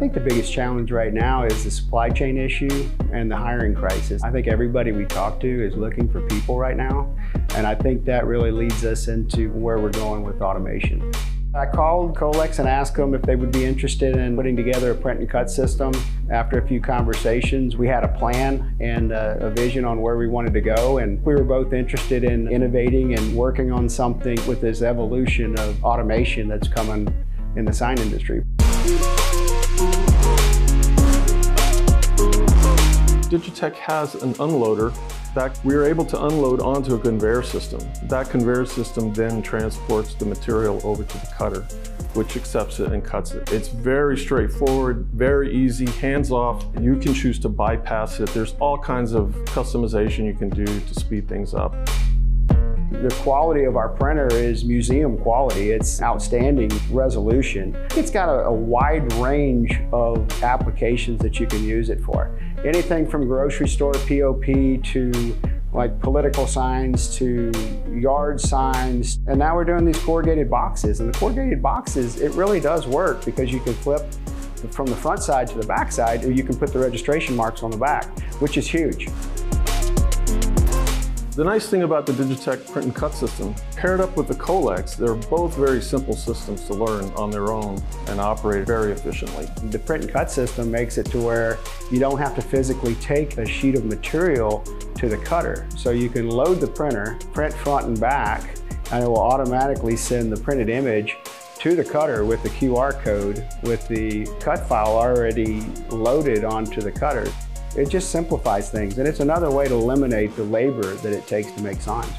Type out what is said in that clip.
think the biggest challenge right now is the supply chain issue and the hiring crisis. I think everybody we talk to is looking for people right now, and I think that really leads us into where we're going with automation. I called Colex and asked them if they would be interested in putting together a print and cut system. After a few conversations, we had a plan and a, a, vision on where we wanted to go, and we were both interested in innovating and working on something with this evolution of automation that's coming in the sign industry. Digitech has an unloader that we are able to unload onto a conveyor system. That conveyor system then transports the material over to the cutter, which accepts it and cuts it. It's very straightforward, very easy, hands off. You can choose to bypass it. There's all kinds of customization you can do to speed things up. The quality of our printer is museum quality. It's outstanding resolution. It's got a, a, wide range of applications that you can use it for. Anything from grocery store POP to like political signs to yard signs. And now we're doing these corrugated boxes. And the corrugated boxes, it really does work because you can flip from the front side to the back side, or you can put the registration marks on the back, which is huge. The nice thing about the Digitech print and cut system, paired up with the Colex, they're both very simple systems to learn on their own and operate very efficiently. The print and cut system makes it to where you don't have to physically take a sheet of material to the cutter. So you can load the printer, print front and back, and it will automatically send the printed image to the cutter with the QR code with the cut file already loaded onto the cutter. It just simplifies things and it's another way to eliminate the labor that it takes to make signs.